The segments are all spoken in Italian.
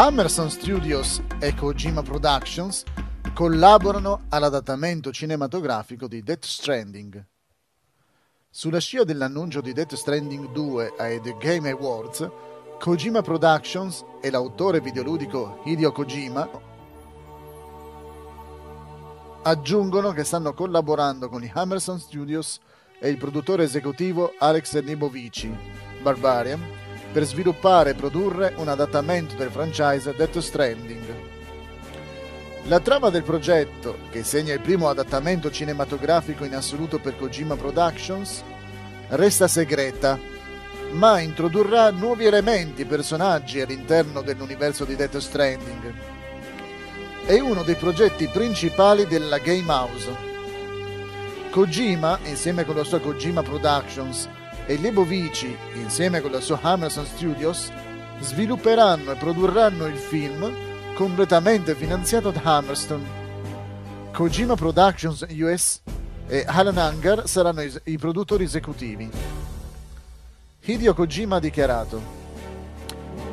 Hammerson Studios e Kojima Productions collaborano all'adattamento cinematografico di Death Stranding. Sulla scia dell'annuncio di Death Stranding 2 ai The Game Awards, Kojima Productions e l'autore videoludico Hideo Kojima aggiungono che stanno collaborando con i Hammerson Studios e il produttore esecutivo Alex Nibovici, Barbarian, per sviluppare e produrre un adattamento del franchise Death Stranding. La trama del progetto, che segna il primo adattamento cinematografico in assoluto per Kojima Productions, resta segreta, ma introdurrà nuovi elementi e personaggi all'interno dell'universo di Death Stranding. È uno dei progetti principali della Game House. Kojima, insieme con la sua Kojima Productions, e Lebovici, insieme con la sua Hammerson Studios, svilupperanno e produrranno il film completamente finanziato da Hammerstone. Kojima Productions US e Alan Hangar saranno i, i produttori esecutivi. Hideo Kojima ha dichiarato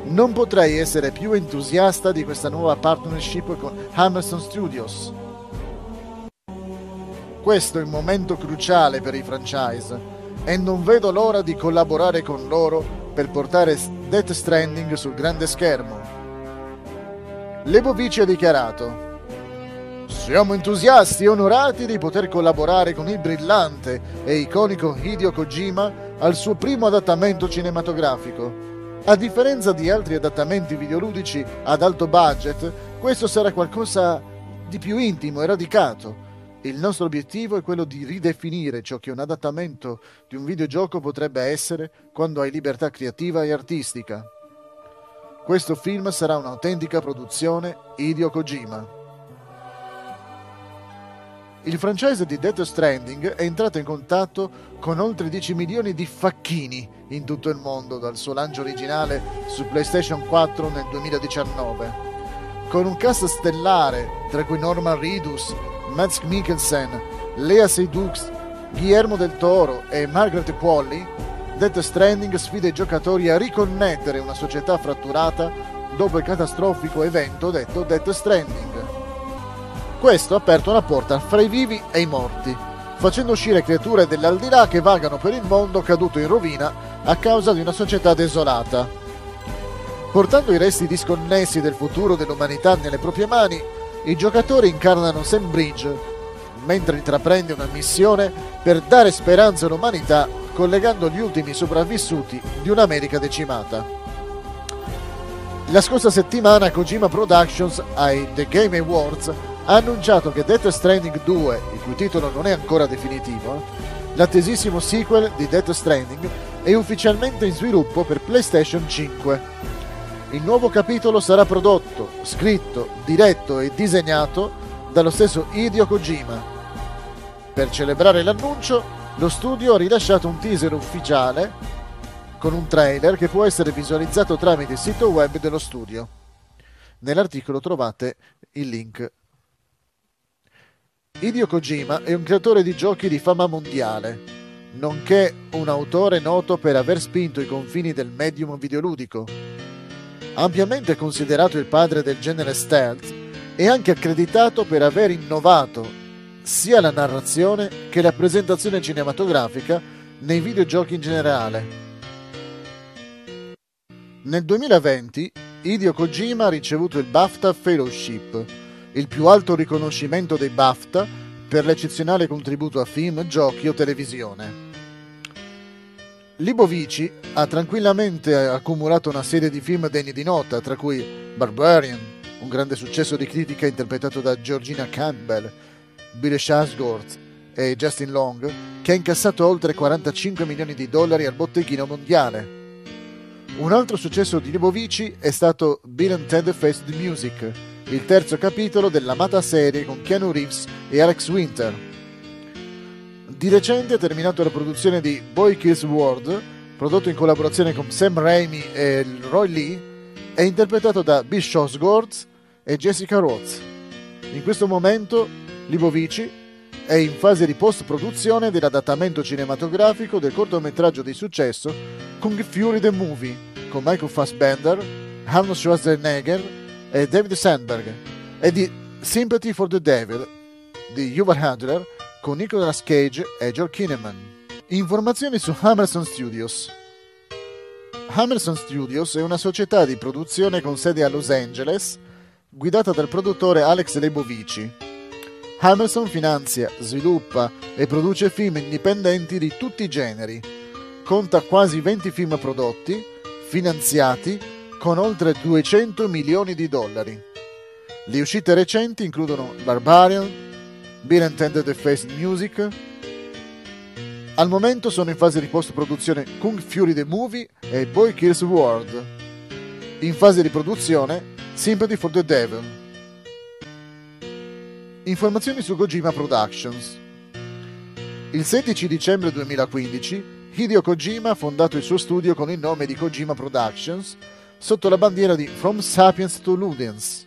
Non potrei essere più entusiasta di questa nuova partnership con Hammerstone Studios. Questo è un momento cruciale per i franchise e non vedo l'ora di collaborare con loro per portare Death Stranding sul grande schermo. Lebovici ha dichiarato siamo entusiasti e onorati di poter collaborare con il brillante e iconico Hideo Kojima al suo primo adattamento cinematografico. A differenza di altri adattamenti videoludici ad alto budget, questo sarà qualcosa di più intimo e radicato, il nostro obiettivo è quello di ridefinire ciò che un adattamento di un videogioco potrebbe essere quando hai libertà creativa e artistica. Questo film sarà un'autentica produzione Hideo Kojima. Il franchise di Death Stranding è entrato in contatto con oltre 10 milioni di facchini in tutto il mondo dal suo lancio originale su PlayStation 4 nel 2019. Con un cast stellare tra cui Norman Reedus, Mads Mikkelsen, Lea Seydoux, Guillermo del Toro e Margaret Qualley, Death Stranding sfida i giocatori a riconnettere una società fratturata dopo il catastrofico evento detto Death Stranding. Questo ha aperto una porta fra i vivi e i morti, facendo uscire creature dell'aldilà che vagano per il mondo caduto in rovina a causa di una società desolata. Portando i resti disconnessi del futuro dell'umanità nelle proprie mani, i giocatori incarnano Sam Bridge, mentre intraprende una missione per dare speranza all'umanità collegando gli ultimi sopravvissuti di un'America decimata. La scorsa settimana Kojima Productions ai The Game Awards ha annunciato che Death Stranding 2, il cui titolo non è ancora definitivo, l'attesissimo sequel di Death Stranding, è ufficialmente in sviluppo per PlayStation 5. Il nuovo capitolo sarà prodotto, scritto, diretto e disegnato dallo stesso Hideo Kojima. Per celebrare l'annuncio, lo studio ha rilasciato un teaser ufficiale con un trailer che può essere visualizzato tramite il sito web dello studio. Nell'articolo trovate il link. Hideo Kojima è un creatore di giochi di fama mondiale, nonché un autore noto per aver spinto i confini del medium videoludico ampiamente considerato il padre del genere stealth, è anche accreditato per aver innovato sia la narrazione che la presentazione cinematografica nei videogiochi in generale. Nel 2020 Hideo Kojima ha ricevuto il BAFTA Fellowship, il più alto riconoscimento dei BAFTA per l'eccezionale contributo a film, giochi o televisione. Libovici ha tranquillamente accumulato una serie di film degni di nota, tra cui Barbarian, un grande successo di critica interpretato da Georgina Campbell, Billy Sharsgård e Justin Long, che ha incassato oltre 45 milioni di dollari al botteghino mondiale. Un altro successo di Libovici è stato Bill and Ted Face the Music, il terzo capitolo dell'amata serie con Keanu Reeves e Alex Winter, di recente ha terminato la produzione di Boy Kills World, prodotto in collaborazione con Sam Raimi e Roy Lee, e interpretato da Bill Skarsgård e Jessica Rhodes. In questo momento Libovici è in fase di post-produzione dell'adattamento cinematografico del cortometraggio di successo Kung Fury the Movie con Michael Fassbender, Arnold Schwarzenegger e David Sandberg e di Sympathy for the Devil di Yuval Handler con Nicolas Cage e George Kinnaman. Informazioni su Hammerson Studios. Hammerson Studios è una società di produzione con sede a Los Angeles, guidata dal produttore Alex Lebovici. Hammerson finanzia, sviluppa e produce film indipendenti di tutti i generi. Conta quasi 20 film prodotti, finanziati, con oltre 200 milioni di dollari. Le uscite recenti includono Barbarian, Bill Intended Face Music, al momento sono in fase di post-produzione Kung Fury the Movie e Boy Kills World. In fase di produzione Sympathy for the Devil. Informazioni su Kojima Productions. Il 16 dicembre 2015 Hideo Kojima ha fondato il suo studio con il nome di Kojima Productions sotto la bandiera di From Sapiens to Ludens.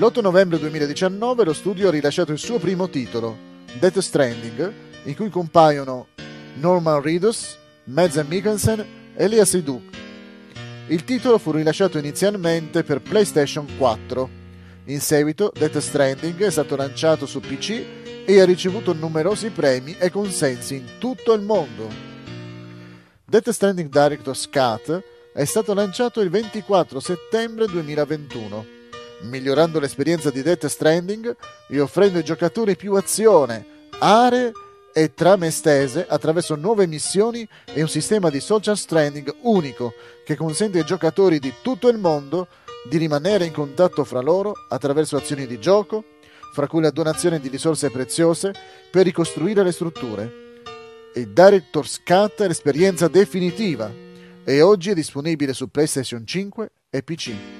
L'8 novembre 2019 lo studio ha rilasciato il suo primo titolo, Death Stranding, in cui compaiono Norman Reedus, Mads Mikkelsen e Lia Seydoux. Il titolo fu rilasciato inizialmente per PlayStation 4. In seguito Death Stranding è stato lanciato su PC e ha ricevuto numerosi premi e consensi in tutto il mondo. Death Stranding Director's Cut è stato lanciato il 24 settembre 2021, migliorando l'esperienza di Death Stranding e offrendo ai giocatori più azione, aree e trame estese attraverso nuove missioni e un sistema di social stranding unico che consente ai giocatori di tutto il mondo di rimanere in contatto fra loro attraverso azioni di gioco, fra cui la donazione di risorse preziose per ricostruire le strutture. Il Director's Cut è l'esperienza definitiva e oggi è disponibile su PlayStation 5 e PC.